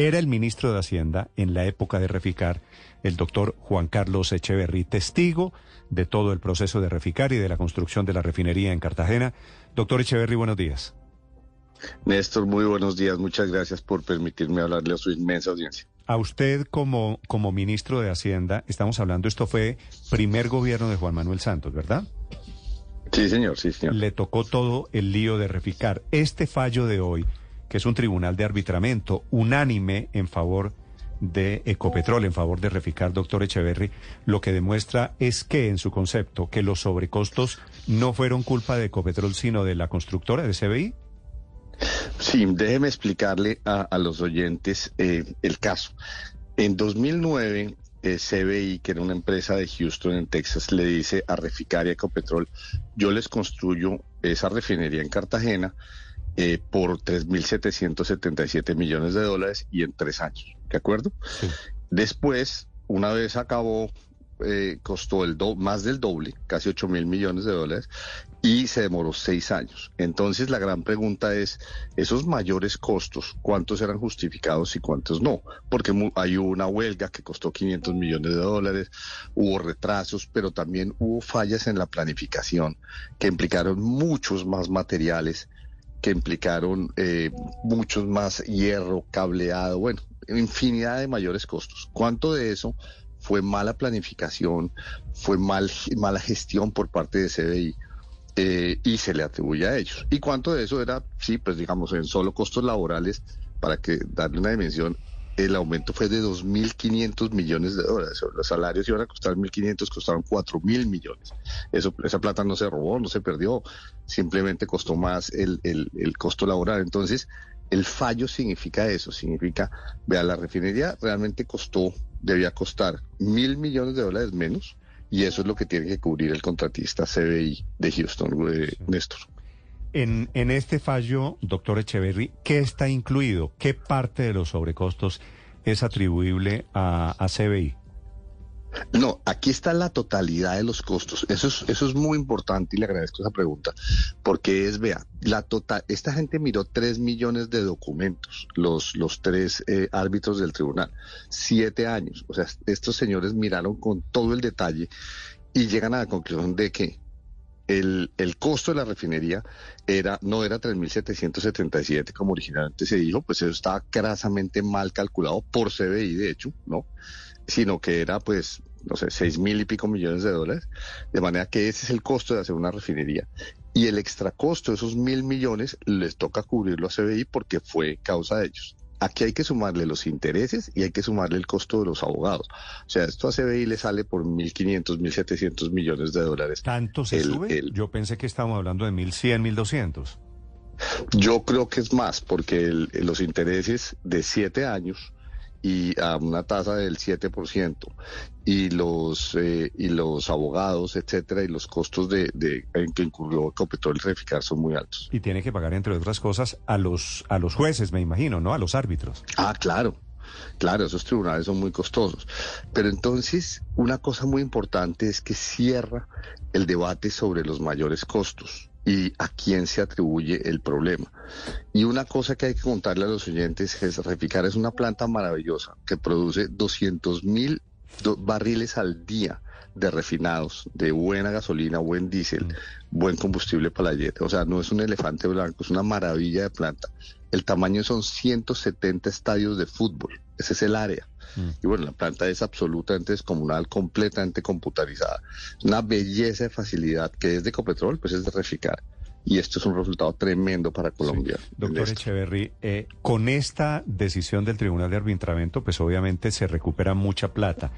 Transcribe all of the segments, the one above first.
Era el ministro de Hacienda en la época de Reficar, el doctor Juan Carlos Echeverry, testigo de todo el proceso de Reficar y de la construcción de la refinería en Cartagena. Doctor Echeverry, buenos días. Néstor, muy buenos días. Muchas gracias por permitirme hablarle a su inmensa audiencia. A usted como, como ministro de Hacienda, estamos hablando, esto fue primer gobierno de Juan Manuel Santos, ¿verdad? Sí, señor, sí, señor. Le tocó todo el lío de reficar. Este fallo de hoy, que es un tribunal de arbitramiento unánime en favor de Ecopetrol, en favor de reficar, doctor Echeverry, lo que demuestra es que en su concepto, que los sobrecostos no fueron culpa de Ecopetrol, sino de la constructora de CBI. Sí, déjeme explicarle a, los oyentes eh, el caso. En 2009, eh, CBI, que era una empresa de Houston, en Texas, le dice a Reficar y Ecopetrol, yo les construyo esa refinería en Cartagena eh, por 3.777 millones de dólares y en tres años, ¿de acuerdo? Después, una vez acabó eh, costó el do más del doble, casi 8 mil millones de dólares, y se demoró seis años. Entonces la gran pregunta es, esos mayores costos, ¿cuántos eran justificados y cuántos no? Porque hay una huelga que costó 500 millones de dólares, hubo retrasos, pero también hubo fallas en la planificación que implicaron muchos más materiales, que implicaron eh, muchos más hierro, cableado, bueno, infinidad de mayores costos. ¿Cuánto de eso fue mala planificación, fue mal, mala gestión por parte de CBI. Eh, y se le atribuye a ellos. ¿Y cuánto de eso era, sí, pues digamos, en solo costos laborales, para que darle una dimensión, el aumento fue de 2.500 millones de dólares. Los salarios iban a costar 1.500, costaron 4.000 millones. Eso, esa plata no se robó, no se perdió, simplemente costó más el, el, el costo laboral. Entonces, el fallo significa eso, significa, vea, la refinería realmente costó debía costar mil millones de dólares menos y eso es lo que tiene que cubrir el contratista CBI de Houston, de Néstor. En, este fallo, doctor Echeverry, ¿qué está incluido? ¿Qué parte de los sobrecostos es atribuible a, CBI? No, aquí está la totalidad de los costos. Eso es, muy importante y le agradezco esa pregunta, porque es, vea, la total, esta gente miró tres millones de documentos, los, los tres eh, árbitros del tribunal, siete años. O sea, estos señores miraron con todo el detalle y llegan a la conclusión de que el, el costo de la refinería era no era 3.777 como originalmente se dijo, pues eso estaba crasamente mal calculado por CBI, de hecho, ¿no? sino que era pues, no sé, seis mil y pico millones de dólares, de manera que ese es el costo de hacer una refinería. Y el extra costo de esos mil millones les toca cubrirlo a CBI porque fue causa de ellos. Aquí hay que sumarle los intereses y hay que sumarle el costo de los abogados. O sea, esto a CBI le sale por 1.500, 1.700 millones de dólares. ¿Tanto se sube? Yo pensé que estábamos hablando de 1.100, 1.200. Yo creo que es más, porque los intereses de siete años y a una tasa del 7% y los eh, y los abogados, etcétera, y los costos de, de en que incurrió Ecopetrol Reficar son muy altos. Y tiene que pagar entre otras cosas a los a los jueces, me imagino, ¿no? A los árbitros. Ah, claro. Claro, esos tribunales son muy costosos. Pero entonces, una cosa muy importante es que cierra el debate sobre los mayores costos y a quién se atribuye el problema. Y una cosa que hay que contarle a los oyentes es Reficar es una planta maravillosa que produce 200 mil barriles al día de refinados, de buena gasolina, buen diésel, mm. buen combustible para la jet. O sea, no es un elefante blanco, es una maravilla de planta. El tamaño son 170 estadios de fútbol. Ese es el área. Mm. Y bueno, la planta es absolutamente descomunal, completamente computarizada. Una belleza de facilidad que es de Copetrol, pues es de Reficar. Y esto es un resultado tremendo para Colombia. Doctor Echeverry, eh, con esta decisión del Tribunal de Arbitramiento, pues obviamente se recupera mucha plata.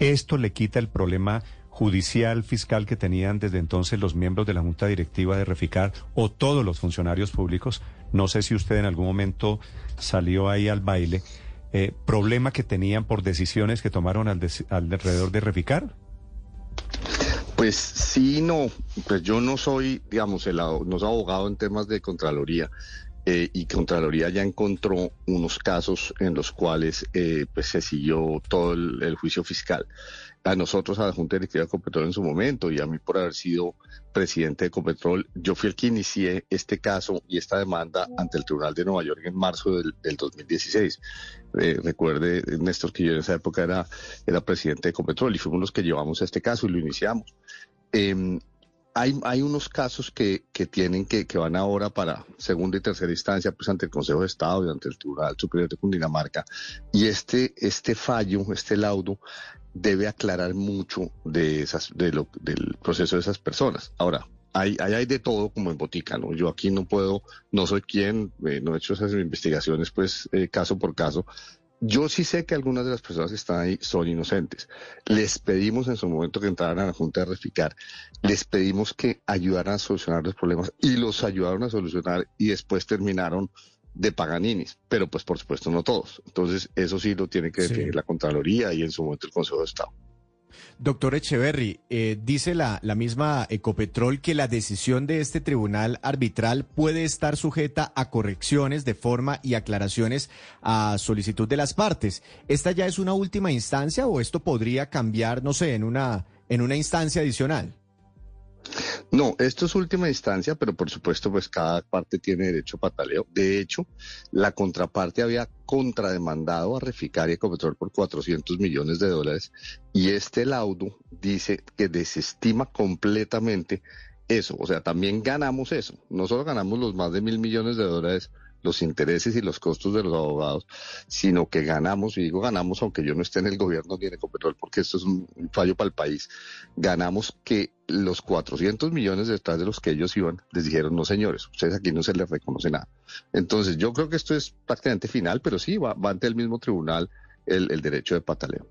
¿Esto le quita el problema judicial, fiscal que tenían desde entonces los miembros de la Junta Directiva de Reficar o todos los funcionarios públicos? No sé si usted en algún momento salió ahí al baile. Eh, problema que tenían por decisiones que tomaron al alrededor de Reficar? Pues sí, no. Pues yo no soy, digamos, el, no soy abogado en temas de Contraloría. Eh, y Contraloría ya encontró unos casos en los cuales eh, pues se siguió todo el, juicio fiscal. A nosotros, a la Junta Directiva de Ecopetrol en su momento, y a mí por haber sido presidente de Ecopetrol, yo fui el que inicié este caso y esta demanda ante el Tribunal de Nueva York en marzo del, 2016. Eh, recuerde, Néstor, que yo en esa época era, era presidente de Ecopetrol y fuimos los que llevamos este caso y lo iniciamos. Em, hay, unos casos que, tienen que, que van ahora para segunda y tercera instancia, pues ante el Consejo de Estado y ante el Tribunal Superior de Cundinamarca. Y este, este fallo, este laudo, debe aclarar mucho de esas, de lo, del proceso de esas personas. Ahora, hay, hay, de todo como en botica, ¿no? Yo aquí no puedo, no soy quien, eh, no he hecho esas investigaciones, pues, eh, caso por caso, yo sí sé que algunas de las personas que están ahí son inocentes. Les pedimos en su momento que entraran a la Junta de Reficar, les pedimos que ayudaran a solucionar los problemas y los ayudaron a solucionar y después terminaron de paganinis, pero pues por supuesto no todos. Entonces eso sí lo tiene que definir la Contraloría y en su momento el Consejo de Estado. Doctor Echeverry, eh, dice la, la misma Ecopetrol que la decisión de este tribunal arbitral puede estar sujeta a correcciones de forma y aclaraciones a solicitud de las partes. ¿Esta ya es una última instancia o esto podría cambiar, no sé, en una, en una instancia adicional? No, esto es última instancia, pero por supuesto, pues cada parte tiene derecho a pataleo. De hecho, la contraparte había contrademandado a Reficar y Ecopetrol por 400 millones de dólares y este laudo dice que desestima completamente eso. O sea, también ganamos eso. No solo ganamos los más de mil millones de dólares los intereses y los costos de los abogados, sino que ganamos, y digo ganamos aunque yo no esté en el gobierno ni en Ecopetrol, porque esto es un fallo para el país, ganamos que los 400 millones detrás de los que ellos iban, les dijeron, no señores, ustedes aquí no se les reconoce nada. Entonces yo creo que esto es prácticamente final, pero sí, va, ante el mismo tribunal el, el derecho de pataleo.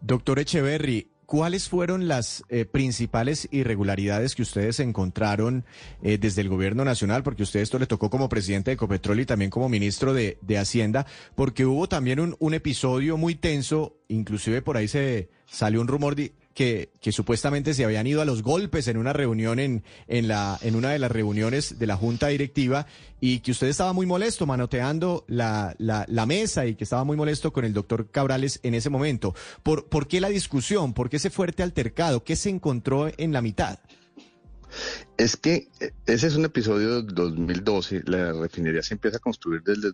Doctor Echeverry, ¿Cuáles fueron las eh, principales irregularidades que ustedes encontraron eh, desde el gobierno nacional? Porque usted esto le tocó como presidente de Ecopetrol y también como ministro de, Hacienda, porque hubo también un, un, episodio muy tenso, inclusive por ahí se salió un rumor de, que, que, supuestamente se habían ido a los golpes en una reunión en, en, la, en una de las reuniones de la junta directiva y que usted estaba muy molesto manoteando la, la, la mesa y que estaba muy molesto con el doctor Cabrales en ese momento. ¿Por, ¿Por qué la discusión? ¿Por qué ese fuerte altercado? ¿Qué se encontró en la mitad? Es que eh, ese es un episodio del 2012, la refinería se empieza a construir desde,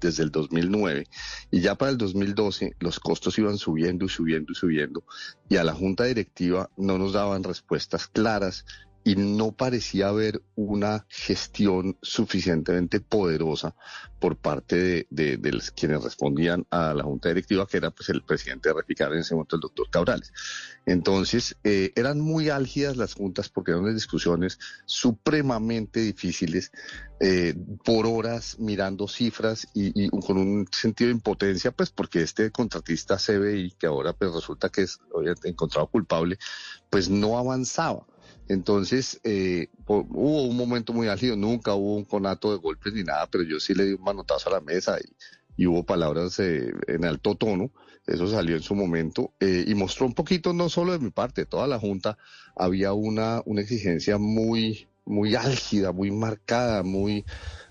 desde, el 2009 y ya para el 2012 los costos iban subiendo y subiendo y subiendo y a la junta directiva no nos daban respuestas claras y no parecía haber una gestión suficientemente poderosa por parte de, quienes respondían a la junta directiva, que era pues el presidente de Reficar en ese momento, el doctor Cabrales. Entonces, eh, eran muy álgidas las juntas porque eran discusiones supremamente difíciles, eh, por horas mirando cifras y, y, con un sentido de impotencia, pues porque este contratista CBI, que ahora pues resulta que es encontrado culpable, pues no avanzaba. Entonces, eh, hubo un momento muy álgido, nunca hubo un conato de golpes ni nada, pero yo sí le di un manotazo a la mesa y, hubo palabras eh, en alto tono, eso salió en su momento, eh, y mostró un poquito, no solo de mi parte, toda la Junta, había una, una exigencia muy, muy álgida, muy marcada, muy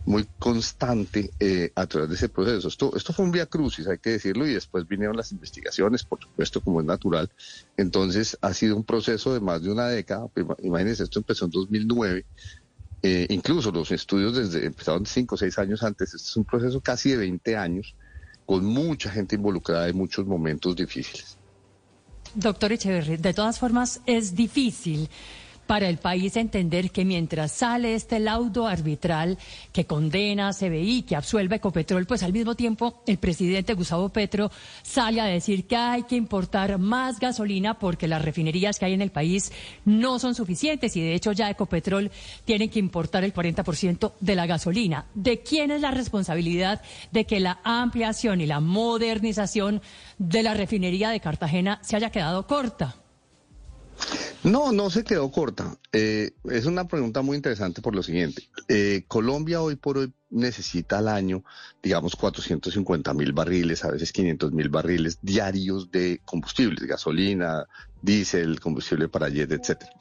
muy constante eh, a través de ese proceso. Esto, esto fue un vía crucis, hay que decirlo, y después vinieron las investigaciones, por supuesto, como es natural. Entonces, ha sido un proceso de más de una década. Pues, imagínense, esto empezó en 2009. Eh, incluso los estudios desde empezaron cinco o seis años antes. Este es un proceso casi de 20 años, con mucha gente involucrada en muchos momentos difíciles. Doctor Echeverri, de todas formas es difícil para el país entender que mientras sale este laudo arbitral que condena a CBI, que absuelve Ecopetrol, pues al mismo tiempo el presidente Gustavo Petro sale a decir que hay que importar más gasolina porque las refinerías que hay en el país no son suficientes y de hecho ya Ecopetrol tiene que importar el 40% de la gasolina. ¿De quién es la responsabilidad de que la ampliación y la modernización de la refinería de Cartagena se haya quedado corta? No, no se quedó corta. Eh, es una pregunta muy interesante por lo siguiente. Eh, Colombia hoy por hoy necesita al año, digamos, 450 mil barriles, a veces 500 mil barriles diarios de combustibles, gasolina, diésel, combustible para jet, etcétera.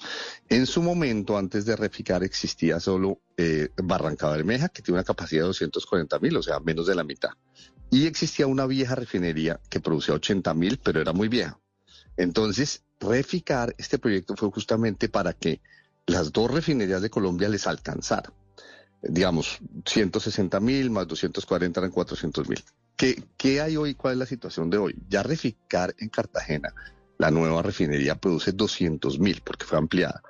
En su momento, antes de Reficar, existía solo eh, Barranca Bermeja, que tiene una capacidad de 240 mil, o sea, menos de la mitad. Y existía una vieja refinería que producía 80 mil, pero era muy vieja. Entonces, Reficar, este proyecto fue justamente para que las dos refinerías de Colombia les alcanzara. Digamos, 160 mil más 240 eran 400 mil. ¿Qué, ¿Qué hay hoy? ¿Cuál es la situación de hoy? Ya Reficar en Cartagena, la nueva refinería produce 200 mil porque fue ampliada.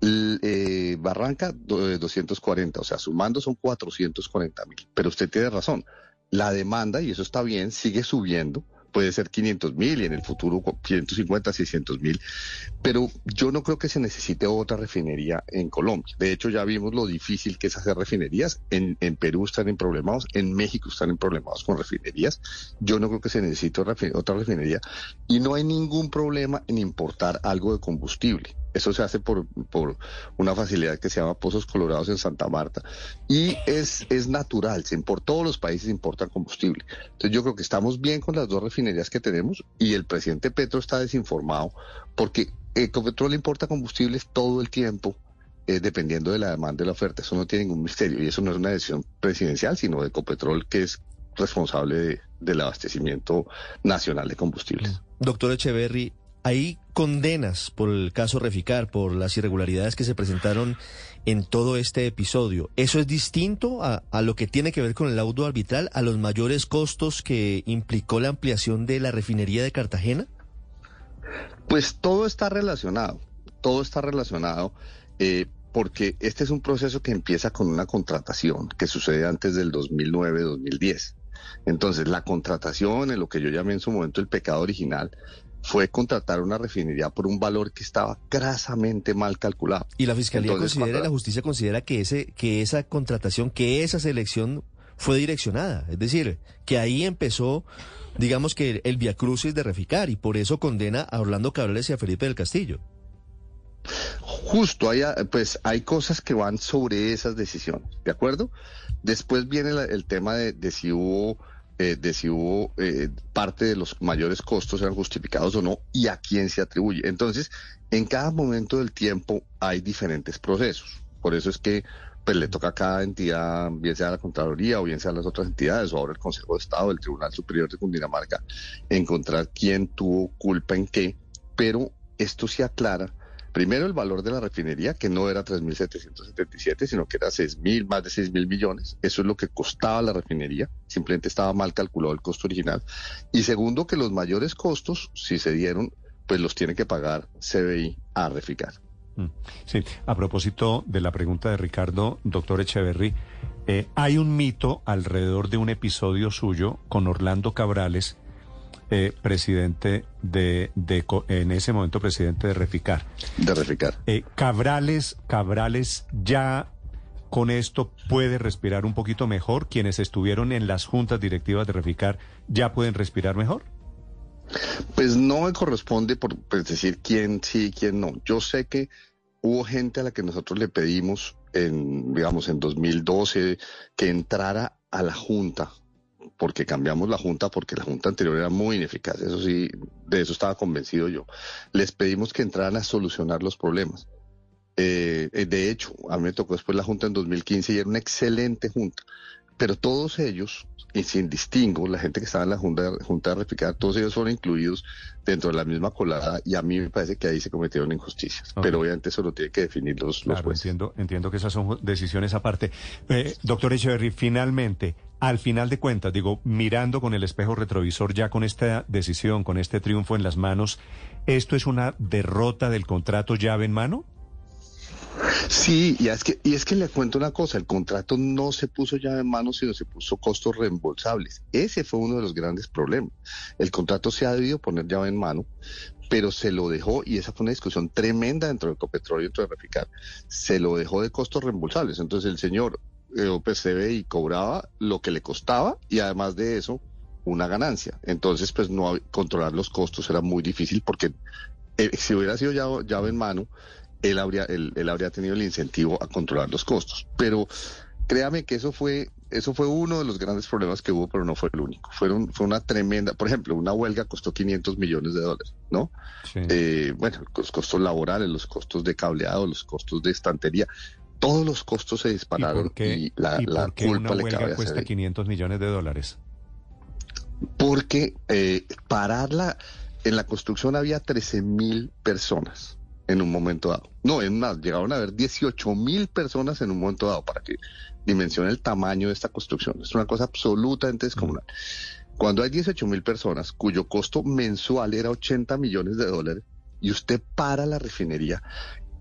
Eh, Barranca, 240, o sea, sumando son 440 mil. Pero usted tiene razón, la demanda, y eso está bien, sigue subiendo puede ser 500 mil y en el futuro 550, 600 mil. Pero yo no creo que se necesite otra refinería en Colombia. De hecho, ya vimos lo difícil que es hacer refinerías. En, en Perú están en problemados, en México están en problemados con refinerías. Yo no creo que se necesite otra refinería. Y no hay ningún problema en importar algo de combustible. Eso se hace por, por una facilidad que se llama Pozos Colorados en Santa Marta. Y es, es natural, se por todos los países importan combustible. Entonces yo creo que estamos bien con las dos refinerías que tenemos y el presidente Petro está desinformado porque Ecopetrol importa combustibles todo el tiempo. Eh, dependiendo de la demanda y la oferta, eso no tiene ningún misterio y eso no es una decisión presidencial, sino de Ecopetrol que es responsable del abastecimiento nacional de combustibles. Doctor Echeverry, hay condenas por el caso Reficar, por las irregularidades que se presentaron en todo este episodio. ¿Eso es distinto a, lo que tiene que ver con el laudo arbitral, a los mayores costos que implicó la ampliación de la refinería de Cartagena? Pues todo está relacionado, todo está relacionado. Eh, porque este es un proceso que empieza con una contratación que sucede antes del 2009-2010. Entonces, la contratación, en lo que yo llamé en su momento el pecado original, fue contratar una refinería por un valor que estaba grasamente mal calculado. Y la fiscalía considera, la justicia considera que ese, que esa contratación, que esa selección fue direccionada, es decir, que ahí empezó, digamos que el viacrucis de Reficar y por eso condena a Orlando Cabrales y a Felipe del Castillo. Justo, hay, pues hay cosas que van sobre esas decisiones, ¿de acuerdo? Después viene el tema de, de si hubo eh, de si hubo eh, parte de los mayores costos eran justificados o no y a quién se atribuye. Entonces, en cada momento del tiempo hay diferentes procesos. Por eso es que pues le toca a cada entidad, bien sea la Contraloría o bien sea las otras entidades, o ahora el Consejo de Estado, el Tribunal Superior de Cundinamarca, encontrar quién tuvo culpa en qué, pero esto se aclara Primero, el valor de la refinería, que no era 3.777, sino que era 6.000, más de 6.000 millones. Eso es lo que costaba la refinería. Simplemente estaba mal calculado el costo original. Y segundo, que los mayores costos, si se dieron, pues los tiene que pagar CBI a Reficar. Mm. Sí, a propósito de la pregunta de Ricardo, doctor Echeverry, eh, hay un mito alrededor de un episodio suyo con Orlando Cabrales eh, presidente de, de, en ese momento presidente de Reficar. De Reficar. Eh, Cabrales, Cabrales ya con esto puede respirar un poquito mejor. Quienes estuvieron en las juntas directivas de Reficar ya pueden respirar mejor. Pues no me corresponde por pues, decir quién sí y quién no. Yo sé que hubo gente a la que nosotros le pedimos en, digamos, en 2012 que entrara a la junta porque cambiamos la Junta, porque la Junta anterior era muy ineficaz, eso sí, de eso estaba convencido yo. Les pedimos que entraran a solucionar los problemas. Eh, eh, de hecho, a mí me tocó después la Junta en 2015 y era una excelente Junta, pero todos ellos y sin distingo, la gente que estaba en la Junta, junta de Reficar, todos ellos fueron incluidos dentro de la misma colada y a mí me parece que ahí se cometieron injusticias. Pero obviamente eso lo tiene que definir los, los jueces. Entiendo, entiendo que esas son decisiones aparte. Eh, doctor Echeverry, finalmente, al final de cuentas, digo, mirando con el espejo retrovisor ya con esta decisión, con este triunfo en las manos, ¿esto es una derrota del contrato llave en mano? Sí, y es que y es que le cuento una cosa, el contrato no se puso ya en mano, sino se puso costos reembolsables. Ese fue uno de los grandes problemas. El contrato se ha debido poner ya en mano, pero se lo dejó, y esa fue una discusión tremenda dentro del Copetróleo y dentro de Reficar, se lo dejó de costos reembolsables. Entonces el señor eh, OPCB y cobraba lo que le costaba y además de eso una ganancia. Entonces, pues no controlar los costos era muy difícil porque eh, si hubiera sido llave, llave en mano, él habría, él, él habría tenido el incentivo a controlar los costos. Pero créame que eso fue eso fue uno de los grandes problemas que hubo, pero no fue el único. Fueron, fue una tremenda, por ejemplo, una huelga costó 500 millones de dólares, ¿no? Sí. Eh, bueno, los costos laborales, los costos de cableado, los costos de estantería, todos los costos se ¿Y dispararon por qué, y la, y la por qué culpa una le cabe huelga a cuesta CBI. 500 millones de dólares? Porque eh, pararla, en la construcción había 13 mil personas en un momento dado. No, es más, llegaron a haber 18 mil personas en un momento dado, para que dimensione el tamaño de esta construcción. Es una cosa absolutamente descomunal. Cuando hay 18 mil personas cuyo costo mensual era 80 millones de dólares y usted para la refinería,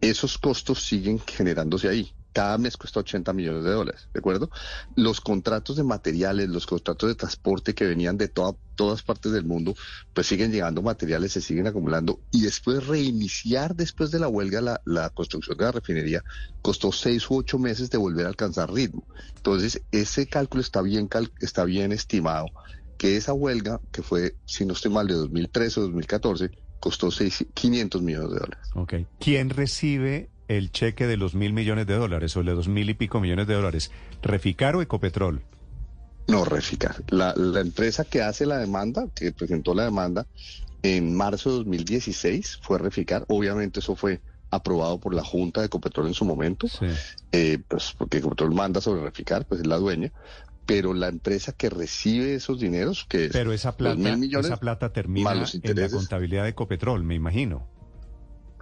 esos costos siguen generándose ahí. Cada mes cuesta 80 millones de dólares, ¿de acuerdo? Los contratos de materiales, los contratos de transporte que venían de toda- todas partes del mundo, pues siguen llegando materiales, se siguen acumulando y después reiniciar después de la huelga la, construcción de la refinería costó seis u ocho meses de volver a alcanzar ritmo. Entonces, ese cálculo está bien, está bien estimado, que esa huelga, que fue, si no estoy mal, de 2013 o 2014, costó seis- 500 millones de dólares. Ok. ¿Quién recibe el cheque de los mil millones de dólares o de dos mil y pico millones de dólares? ¿Reficar o Ecopetrol? No, Reficar. La, la empresa que hace la demanda, que presentó la demanda en marzo de 2016, fue Reficar. Obviamente eso fue aprobado por la Junta de Ecopetrol en su momento, Sí. eh, pues porque Ecopetrol manda sobre Reficar, pues es la dueña. Pero la empresa que recibe esos dineros, que es Pero esa los plata, mil millones, esa plata termina los en la contabilidad de Ecopetrol, me imagino.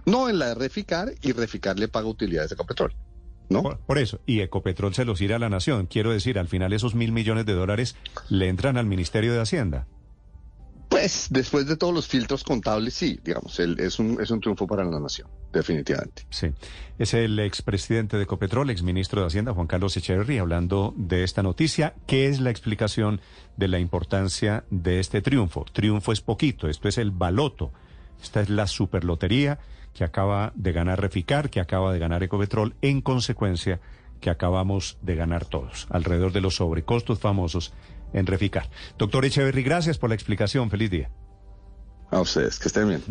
no en la de Reficar, y Reficar le paga utilidades a Ecopetrol. ¿No? Por, por eso, y Ecopetrol se los irá a la nación. Quiero decir, al final esos mil millones de dólares le entran al Ministerio de Hacienda. Después de todos los filtros contables, sí, digamos, es, un, es un triunfo para la nación, definitivamente. Sí. Es el expresidente de Ecopetrol, exministro de Hacienda, Juan Carlos Echeverría, hablando de esta noticia. ¿Qué es la explicación de la importancia de este triunfo? Triunfo es poquito, esto es el baloto. Esta es la superlotería que acaba de ganar Reficar, que acaba de ganar Ecopetrol, en consecuencia que acabamos de ganar todos, alrededor de los sobrecostos famosos en Reficar. Doctor Echeverry, gracias por la explicación. Feliz día. A ustedes, que estén bien.